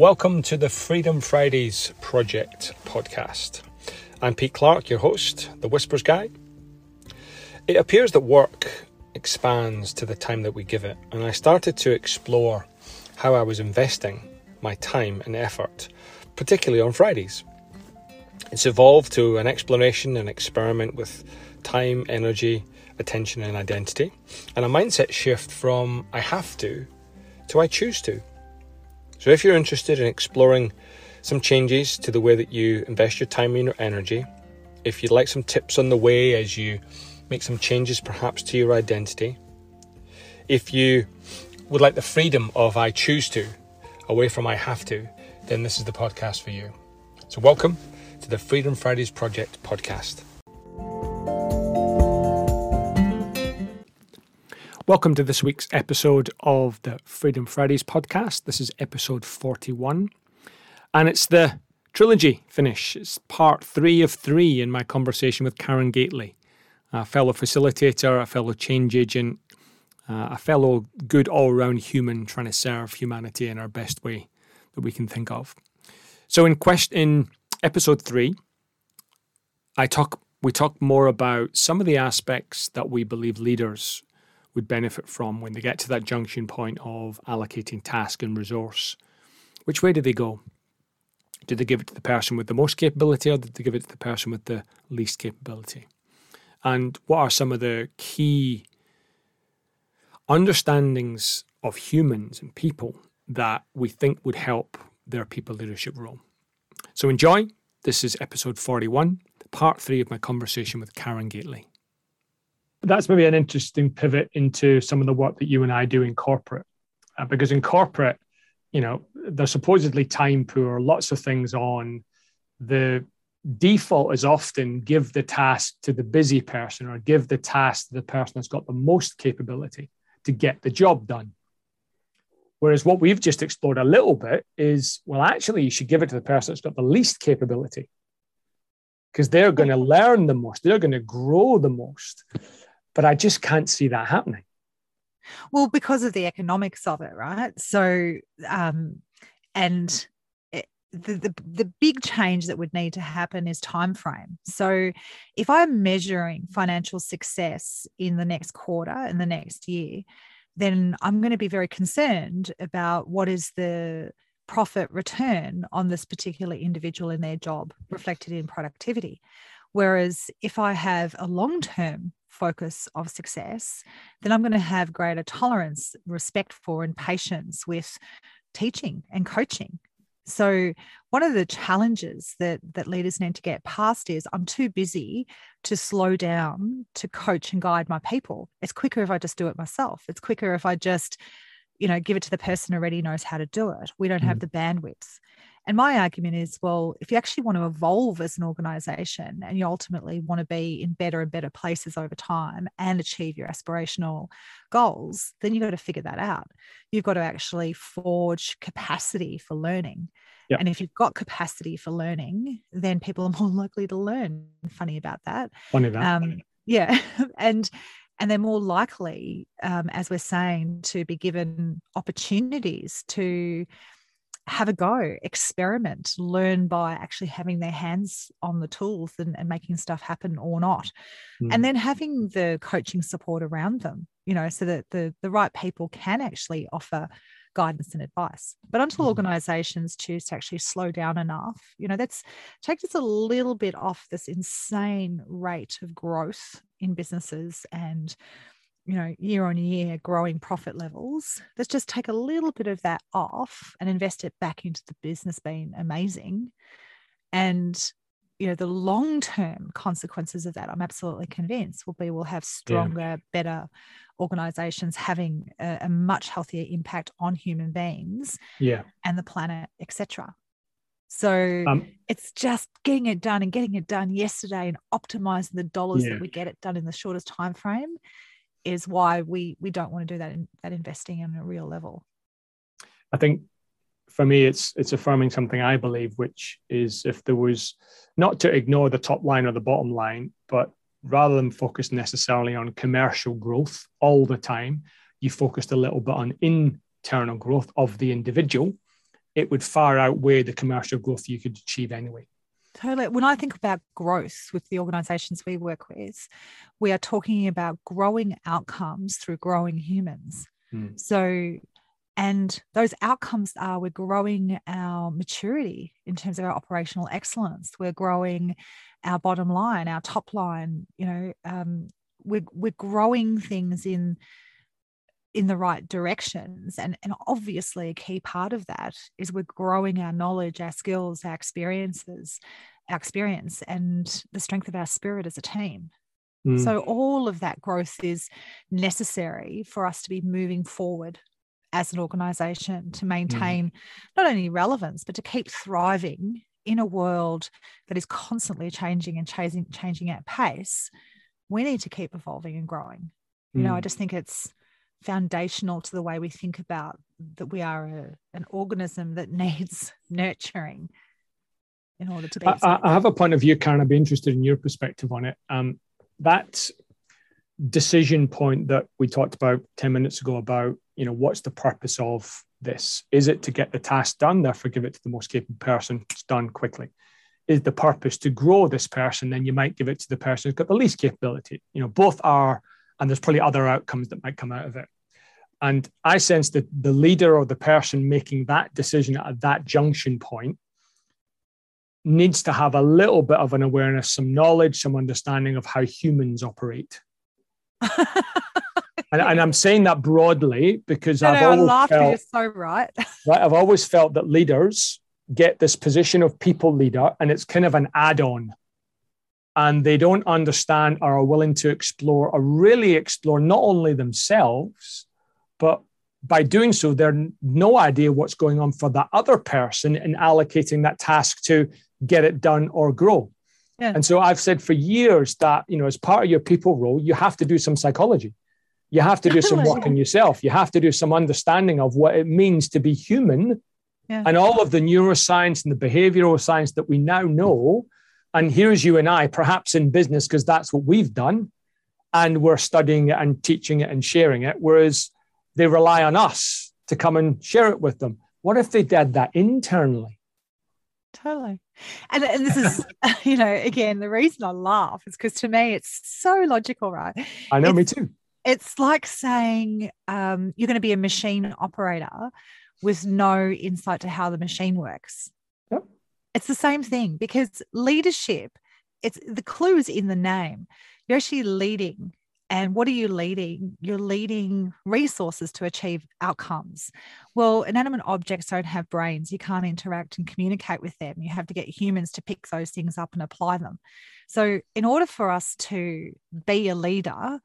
Welcome to the Freedom Fridays Project podcast. I'm Pete Clark, your host, the Whispers Guy. It appears that work expands to the time that we give it, and I started to explore how I was investing my time and effort, particularly on Fridays. It's evolved to an exploration and experiment with time, energy, attention, and identity, and a mindset shift from I have to to I choose to. So, if you're interested in exploring some changes to the way that you invest your time and your energy, if you'd like some tips on the way as you make some changes perhaps to your identity, if you would like the freedom of I choose to away from I have to, then this is the podcast for you. So, welcome to the Freedom Fridays Project podcast. Welcome to this week's episode of the Freedom Fridays podcast. This is episode 41, and it's the trilogy finish. It's part three of three in my conversation with Karen Gately, a fellow facilitator, a fellow change agent, uh, a fellow good all round human trying to serve humanity in our best way that we can think of. So, in, question, in episode three, I talk we talk more about some of the aspects that we believe leaders would benefit from when they get to that junction point of allocating task and resource. Which way do they go? Do they give it to the person with the most capability or do they give it to the person with the least capability? And what are some of the key understandings of humans and people that we think would help their people leadership role? So enjoy. This is episode 41, part three of my conversation with Karen Gately that's maybe an interesting pivot into some of the work that you and I do in corporate, uh, because in corporate, you know, there's supposedly time poor, lots of things on. The default is often give the task to the busy person or give the task to the person that's got the most capability to get the job done. Whereas what we've just explored a little bit is, well, actually, you should give it to the person that's got the least capability because they're going to learn the most, they're going to grow the most. But I just can't see that happening. Well, because of the economics of it, right? So, um, and it, the, the the big change that would need to happen is time frame. So, if I'm measuring financial success in the next quarter, in the next year, then I'm going to be very concerned about what is the profit return on this particular individual in their job reflected in productivity. Whereas if I have a long term focus of success, then I'm going to have greater tolerance, respect for, and patience with teaching and coaching. So one of the challenges that that leaders need to get past is I'm too busy to slow down to coach and guide my people. It's quicker if I just do it myself. It's quicker if I just, you know, give it to the person who already knows how to do it. We don't mm. have the bandwidth. And my argument is well, if you actually want to evolve as an organization and you ultimately want to be in better and better places over time and achieve your aspirational goals, then you've got to figure that out. You've got to actually forge capacity for learning. Yep. And if you've got capacity for learning, then people are more likely to learn. Funny about that. Funny that. Um, yeah. and and they're more likely, um, as we're saying, to be given opportunities to have a go, experiment, learn by actually having their hands on the tools and, and making stuff happen or not. Mm. And then having the coaching support around them, you know, so that the, the right people can actually offer guidance and advice. But until mm. organizations choose to actually slow down enough, you know, that's take us a little bit off this insane rate of growth in businesses and you know, year on year growing profit levels, let's just take a little bit of that off and invest it back into the business being amazing. And, you know, the long term consequences of that, I'm absolutely convinced, will be we'll have stronger, yeah. better organizations having a, a, much healthier impact on human beings yeah. and the planet, etc. So um, it's just getting it done and getting it done yesterday and optimizing the dollars yeah. that we get it done in the shortest time frame is why we we don't want to do that in, that investing on a real level. I think for me it's it's affirming something I believe, which is if there was not to ignore the top line or the bottom line, but rather than focus necessarily on commercial growth all the time, you focused a little bit on internal growth of the individual it would far outweigh the commercial growth you could achieve anyway. Totally. When I think about growth with the organizations we work with, we are talking about growing outcomes through growing humans. Mm. So, and those outcomes are we're growing our maturity in terms of our operational excellence. We're growing our bottom line, our top line. You know, um, we're we're growing things in in the right directions and and obviously a key part of that is we're growing our knowledge our skills our experiences our experience and the strength of our spirit as a team mm. so all of that growth is necessary for us to be moving forward as an organization to mm. maintain mm. not only relevance but to keep thriving in a world that is constantly changing and changing changing at pace we need to keep evolving and growing you know i mm. just think it's foundational to the way we think about that we are a, an organism that needs nurturing in order to be. I, I, have a point of view, Karen. I'd be interested in your perspective on it. Um, that decision point that we talked about 10 minutes ago about, you know, what's the purpose of this? Is it to get the task done, therefore give it to the most capable person? It's done quickly. Is the purpose to grow this person? Then you might give it to the person who's got the least capability. You know, both are and there's probably other outcomes that might come out of it. And I sense that the leader or the person making that decision at that junction point needs to have a little bit of an awareness, some knowledge, some understanding of how humans operate. and, and, I'm saying that broadly because I've always felt, you're so right. right. I've always felt that leaders get this position of people leader, and it's kind of an add-on and they don't understand or are willing to explore or really explore not only themselves, but by doing so, they're no idea what's going on for that other person in allocating that task to get it done or grow. Yeah. And so I've said for years that, you know, as part of your people role, you have to do some psychology. You have to do some work on yourself. You have to do some understanding of what it means to be human yeah. and all of the neuroscience and the behavioral science that we now know and here's you and I, perhaps in business, because that's what we've done. And we're studying it and teaching it and sharing it. Whereas they rely on us to come and share it with them. What if they did that internally? Totally. And, and this is, you know, again, the reason I laugh is because to me it's so logical, right? I know, it's, me too. It's like saying um, you're going to be a machine operator with no insight to how the machine works. It's the same thing because leadership, it's the clue is in the name. You're actually leading. And what are you leading? You're leading resources to achieve outcomes. Well, inanimate objects don't have brains. You can't interact and communicate with them. You have to get humans to pick those things up and apply them. So, in order for us to be a leader,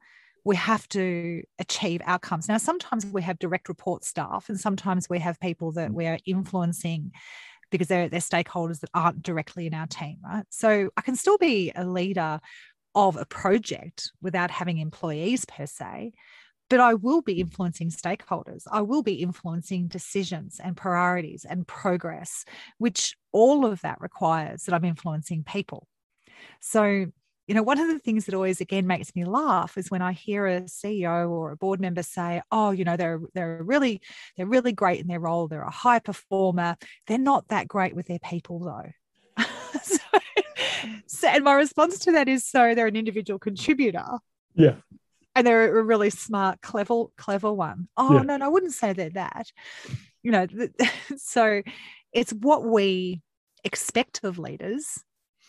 we have to achieve outcomes. Now, sometimes we have direct report staff, and sometimes we have people that we are influencing because they're, they're stakeholders that aren't directly in our team, right? So I can still be a leader of a project without having employees per se, but I will be mm. influencing stakeholders. I will be influencing decisions and priorities and progress, which all of that requires that I'm influencing people. So you know, one of the things that always again makes me laugh is when I hear a CEO or a board member say, "Oh, you know, they're they're really they're really great in their role. They're a high performer. They're not that great with their people, though." so, so, and my response to that is, "So they're an individual contributor." Yeah. And they're a really smart, clever, clever one. Oh yeah. no, no, I wouldn't say they're that. You know, so it's what we expect of leaders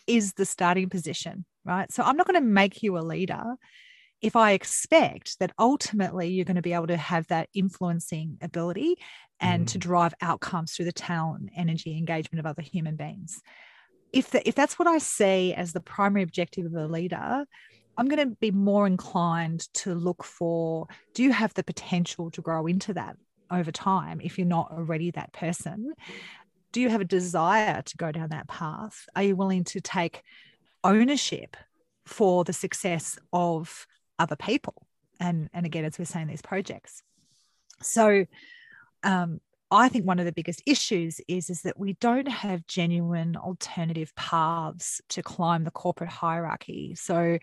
is the starting position right? So I'm not going to make you a leader if I expect that ultimately you're going to be able to have that influencing ability and mm. to drive outcomes through the talent, energy, engagement of other human beings. If, the, if that's what I see as the primary objective of a leader, I'm going to be more inclined to look for do you have the potential to grow into that over time if you're not already that person? Do you have a desire to go down that path? Are you willing to take ownership for the success of other people. And, and again, as we're saying, these projects. So um, I think one of the biggest issues is, is that we don't have genuine alternative paths to climb the corporate hierarchy. So,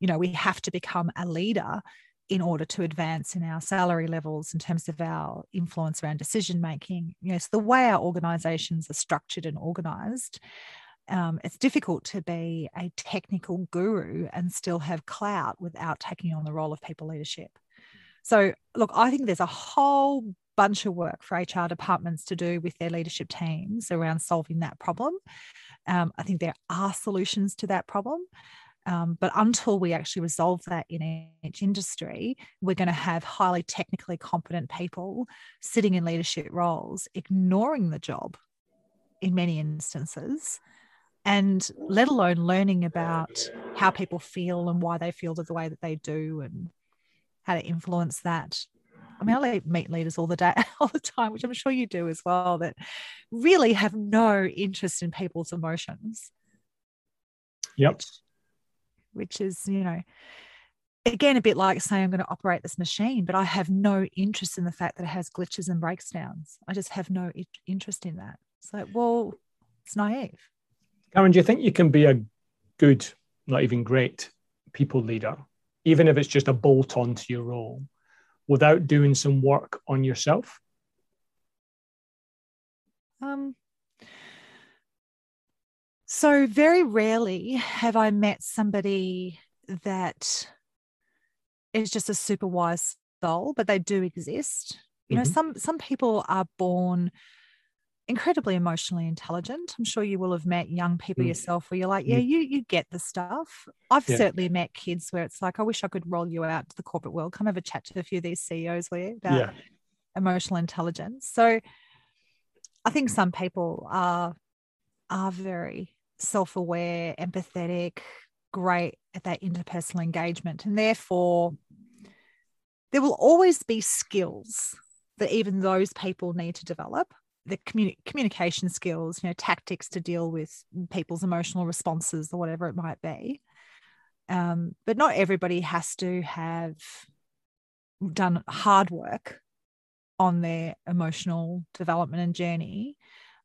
you know, we have to become a leader in order to advance in our salary levels in terms of our influence around decision making. You know, so the way our organizations are structured and organized, um, it's difficult to be a technical guru and still have clout without taking on the role of people leadership. So, look, I think there's a whole bunch of work for HR departments to do with their leadership teams around solving that problem. Um, I think there are solutions to that problem. Um, but until we actually resolve that in each industry, we're going to have highly technically competent people sitting in leadership roles, ignoring the job in many instances, and let alone learning about how people feel and why they feel the way that they do and how to influence that. I mean, I meet leaders all the day, all the time, which I'm sure you do as well, that really have no interest in people's emotions. Yep which is, you know, again, a bit like saying I'm going to operate this machine, but I have no interest in the fact that it has glitches and breakdowns. I just have no interest in that. It's like, well, it's naive. Karen, do you think you can be a good, not even great people leader, even if it's just a bolt on to your role, without doing some work on yourself? Um, so, very rarely have I met somebody that is just a super wise soul, but they do exist. You know, mm-hmm. some some people are born incredibly emotionally intelligent. I'm sure you will have met young people mm. yourself where you're like, yeah, mm. you you get the stuff. I've yeah. certainly met kids where it's like, I wish I could roll you out to the corporate world. Come have a chat to a few of these CEOs where about yeah. emotional intelligence. So I think some people are are very self aware, empathetic, great at that interpersonal engagement. And therefore, there will always be skills that even those people need to develop the communi- communication skills, you know, tactics to deal with people's emotional responses or whatever it might be. Um, but not everybody has to have done hard work on their emotional development and journey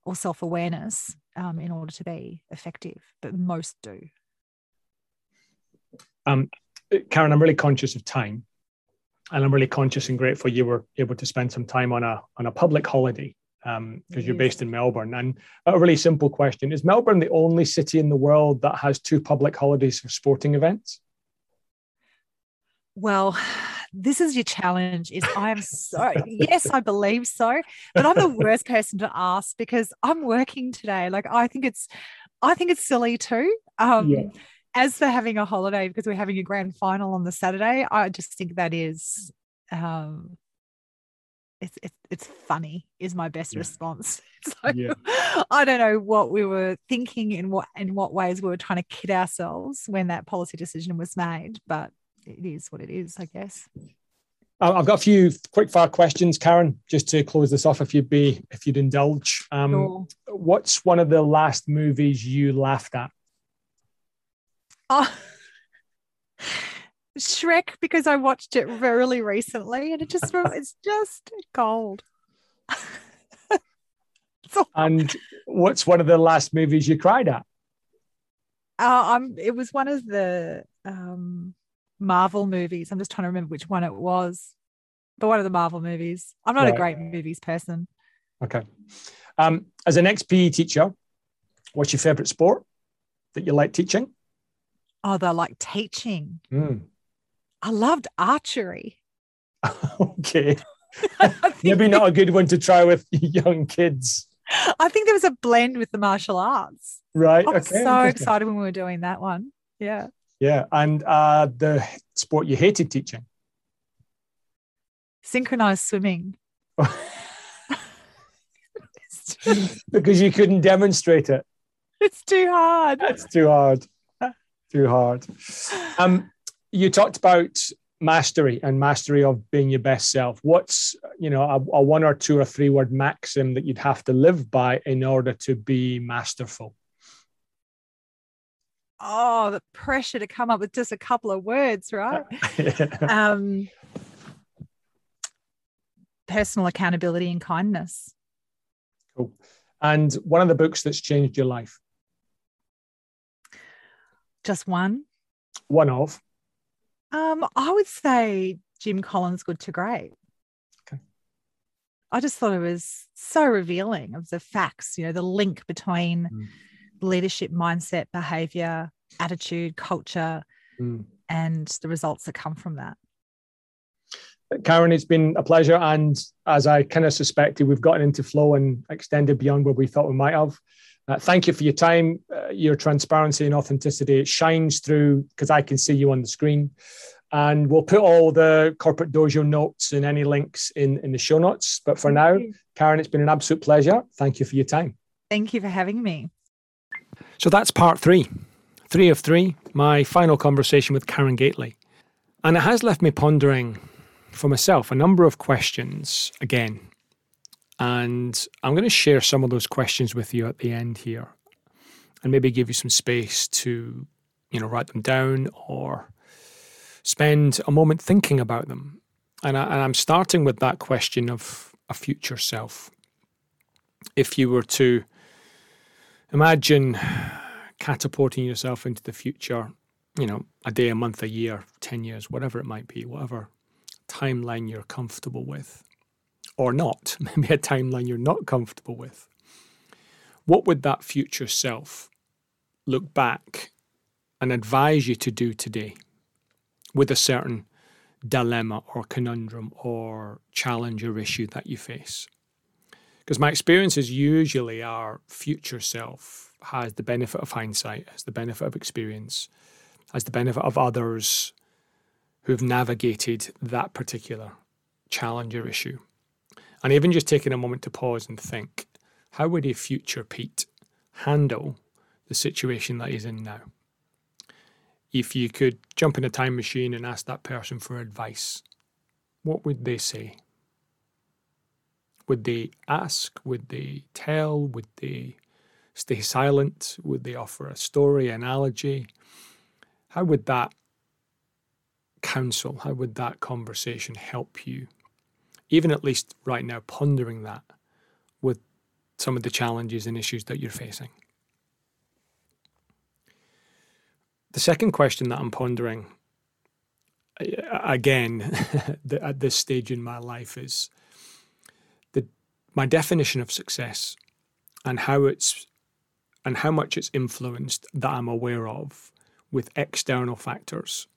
or self awareness um, in order to be effective, but most do. Um, Karen, I'm really conscious of time, and I'm really conscious and grateful you were able to spend some time on a on a public holiday because um, you're based in Melbourne. And a really simple question: Is Melbourne the only city in the world that has two public holidays for sporting events? Well, this is your challenge is i am so yes i believe so but i'm the worst person to ask because i'm working today like i think it's i think it's silly too um yeah. as for having a holiday because we're having a grand final on the saturday i just think that is um it's, it's, it's funny is my best yeah. response. So yeah. I don't know what we were thinking in what in what ways we were trying to kid ourselves when that policy decision was made, but it is what it is, I guess. I've got a few quick fire questions, Karen, just to close this off. If you'd be, if you'd indulge, um, sure. what's one of the last movies you laughed at? Oh, Shrek, because I watched it really recently, and it just it's just gold. and what's one of the last movies you cried at? Uh, um, it was one of the um, Marvel movies. I'm just trying to remember which one it was, but one of the Marvel movies. I'm not right. a great movies person. Okay. Um, as an ex PE teacher, what's your favorite sport that you like teaching? Oh, they like teaching. Mm. I loved archery. okay. Maybe not a good one to try with young kids. I think there was a blend with the martial arts. Right. I was okay. so excited when we were doing that one. Yeah. Yeah, and uh, the sport you hated teaching? Synchronized swimming. because you couldn't demonstrate it. It's too hard. It's too hard. too hard. Um, you talked about mastery and mastery of being your best self. What's you know a, a one or two or three word maxim that you'd have to live by in order to be masterful? oh, the pressure to come up with just a couple of words, right? um, personal accountability and kindness. Cool. And one of the books that's changed your life? Just one. One of? Um, I would say Jim Collins Good to Great. Okay. I just thought it was so revealing of the facts, you know, the link between mm. leadership mindset, behavior, attitude, culture, mm. and the results that come from that. Karen, it's been a pleasure. And as I kind of suspected, we've gotten into flow and extended beyond where we thought we might have. Uh, thank you for your time, uh, your transparency and authenticity. It shines through because I can see you on the screen. And we'll put all the corporate dojo notes and any links in, in the show notes. But for Thank now, you. Karen, it's been an absolute pleasure. Thank you for your time. Thank you for having me. So that's part three, three of three, my final conversation with Karen Gately. And it has left me pondering for myself a number of questions again. And I'm going to share some of those questions with you at the end here and maybe give you some space to, you know, write them down or spend a moment thinking about them. And, I, am starting with that question of a future self. If you were to imagine catapulting yourself into the future, you know, a day, a month, a year, 10 years, whatever it might be, whatever timeline you're comfortable with, or not, maybe a timeline you're not comfortable with, what would that future self look back and advise you to do today with a certain dilemma or conundrum or challenge or issue that you face? Because my experiences usually our future self has the benefit of hindsight, has the benefit of experience, has the benefit of others who've navigated that particular challenge or issue. And even just taking a moment to pause and think, how would a future Pete handle the situation that he's in now? If you could jump in a time machine and ask that person for advice, what would they say? Would they ask? Would they tell? Would they stay silent? Would they offer a story, analogy? How would that counsel? How would that conversation help you? Even at least right now, pondering that with some of the challenges and issues that you're facing. The second question that I'm pondering, again, at this stage in my life, is the, my definition of success and how it's and how much it's influenced that I'm aware of with external factors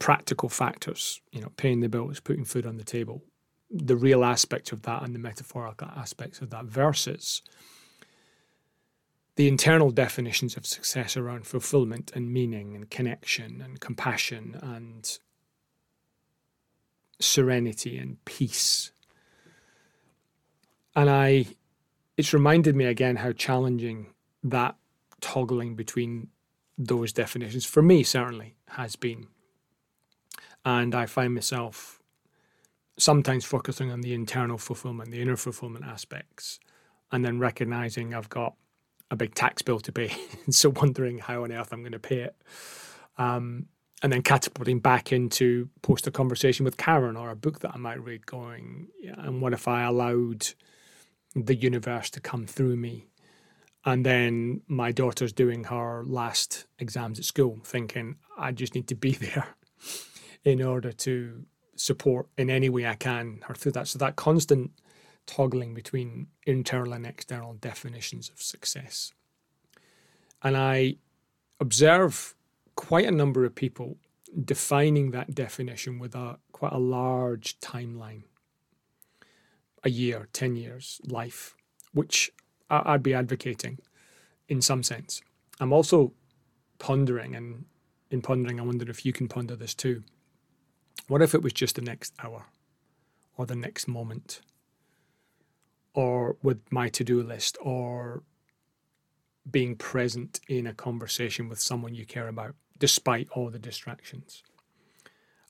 practical factors, you know, paying the bills, putting food on the table, the real aspect of that and the metaphorical aspects of that versus the internal definitions of success around fulfillment and meaning and connection and compassion and serenity and peace. And I, it's reminded me again how challenging that toggling between those definitions, for me certainly, has been and I find myself sometimes focusing on the internal fulfillment, the inner fulfillment aspects, and then recognizing I've got a big tax bill to pay. and so wondering how on earth I'm going to pay it. Um, and then catapulting back into post a conversation with Karen or a book that I might read, going, yeah, and what if I allowed the universe to come through me? And then my daughter's doing her last exams at school, thinking, I just need to be there in order to support in any way I can her through that. So that constant toggling between internal and external definitions of success. And I observe quite a number of people defining that definition with a quite a large timeline a year, 10 years, life, which I'd be advocating in some sense. I'm also pondering, and in pondering, I wonder if you can ponder this too. What if it was just the next hour or the next moment or with my to do list or being present in a conversation with someone you care about despite all the distractions?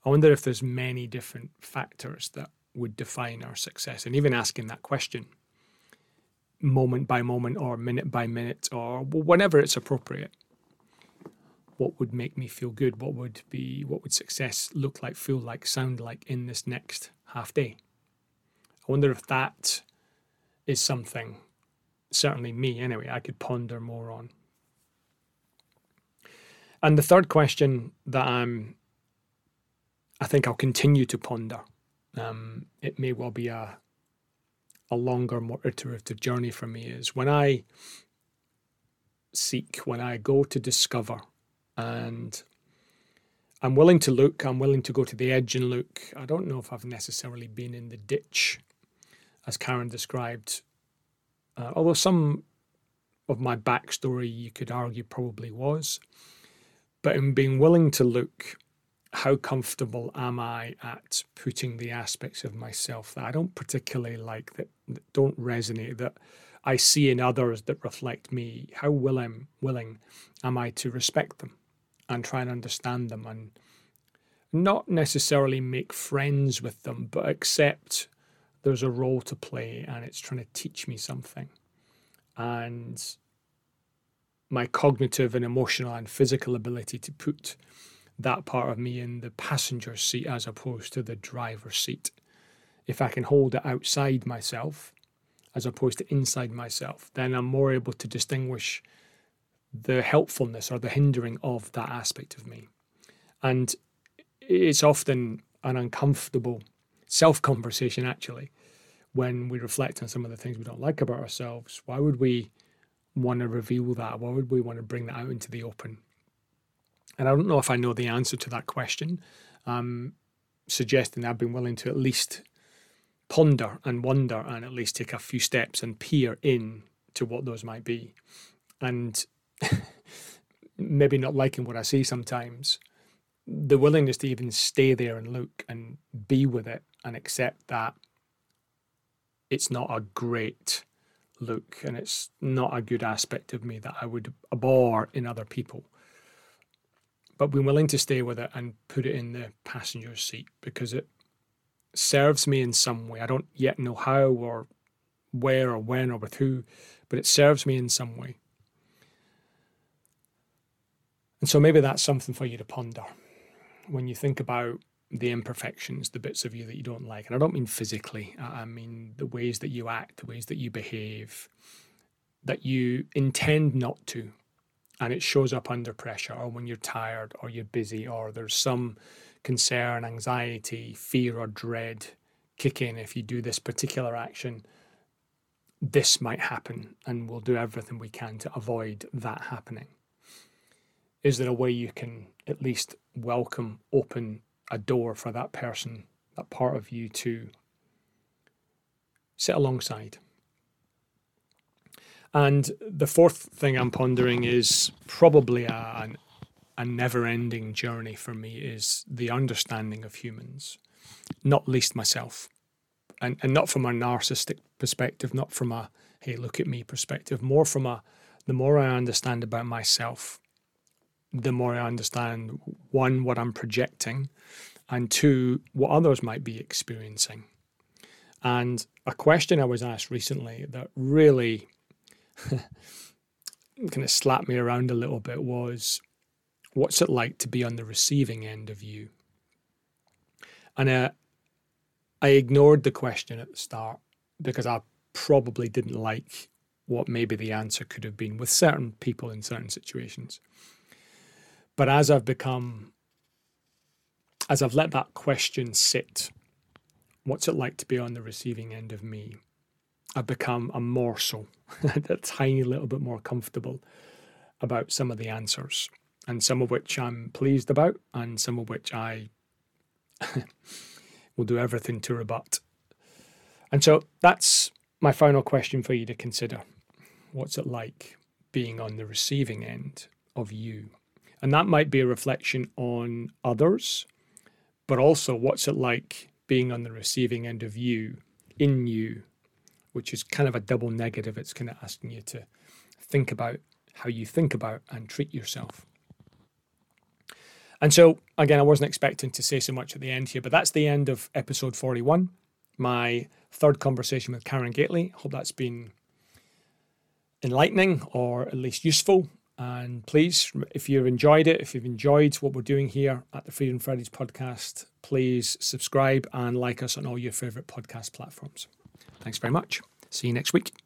I wonder if there's many different factors that would define our success and even asking that question moment by moment or minute by minute or whenever it's appropriate what would make me feel good? What would be what would success look like, feel like, sound like in this next half day? I wonder if that is something, certainly me anyway, I could ponder more on. And the third question that I'm I think I'll continue to ponder. Um, it may well be a a longer, more iterative journey for me. Is when I seek, when I go to discover, and I'm willing to look, I'm willing to go to the edge and look. I don't know if I've necessarily been in the ditch, as Karen described, uh, although some of my backstory you could argue probably was. But in being willing to look, how comfortable am I at putting the aspects of myself that I don't particularly like, that, that don't resonate, that I see in others that reflect me? How willing, willing am I to respect them? And try and understand them and not necessarily make friends with them, but accept there's a role to play and it's trying to teach me something. And my cognitive and emotional and physical ability to put that part of me in the passenger seat as opposed to the driver's seat. If I can hold it outside myself as opposed to inside myself, then I'm more able to distinguish the helpfulness or the hindering of that aspect of me. And it's often an uncomfortable self conversation, actually, when we reflect on some of the things we don't like about ourselves. Why would we want to reveal that? Why would we want to bring that out into the open? And I don't know if I know the answer to that question. I'm suggesting I've been willing to at least ponder and wonder and at least take a few steps and peer in to what those might be. And maybe not liking what I see sometimes, the willingness to even stay there and look and be with it and accept that it's not a great look and it's not a good aspect of me that I would abhor in other people. But being willing to stay with it and put it in the passenger seat because it serves me in some way. I don't yet know how or where or when or with who, but it serves me in some way. And so maybe that's something for you to ponder when you think about the imperfections, the bits of you that you don't like. And I don't mean physically, I mean the ways that you act, the ways that you behave, that you intend not to. And it shows up under pressure, or when you're tired, or you're busy, or there's some concern, anxiety, fear, or dread kick in if you do this particular action. This might happen, and we'll do everything we can to avoid that happening is there a way you can at least welcome, open a door for that person, that part of you to sit alongside? And the fourth thing I'm pondering is probably a, a never ending journey for me is the understanding of humans, not least myself. And, and not from a narcissistic perspective, not from a, hey, look at me perspective, more from a, the more I understand about myself, the more I understand one, what I'm projecting, and two, what others might be experiencing. And a question I was asked recently that really kind of slapped me around a little bit was what's it like to be on the receiving end of you? And uh, I ignored the question at the start because I probably didn't like what maybe the answer could have been with certain people in certain situations. But as I've become, as I've let that question sit, what's it like to be on the receiving end of me? I've become a morsel, a tiny little bit more comfortable about some of the answers, and some of which I'm pleased about, and some of which I will do everything to rebut. And so that's my final question for you to consider. What's it like being on the receiving end of you? And that might be a reflection on others, but also what's it like being on the receiving end of you, in you, which is kind of a double negative. It's kind of asking you to think about how you think about and treat yourself. And so, again, I wasn't expecting to say so much at the end here, but that's the end of episode 41, my third conversation with Karen Gately. Hope that's been enlightening or at least useful. And please, if you've enjoyed it, if you've enjoyed what we're doing here at the Freedom Fridays podcast, please subscribe and like us on all your favorite podcast platforms. Thanks very much. See you next week.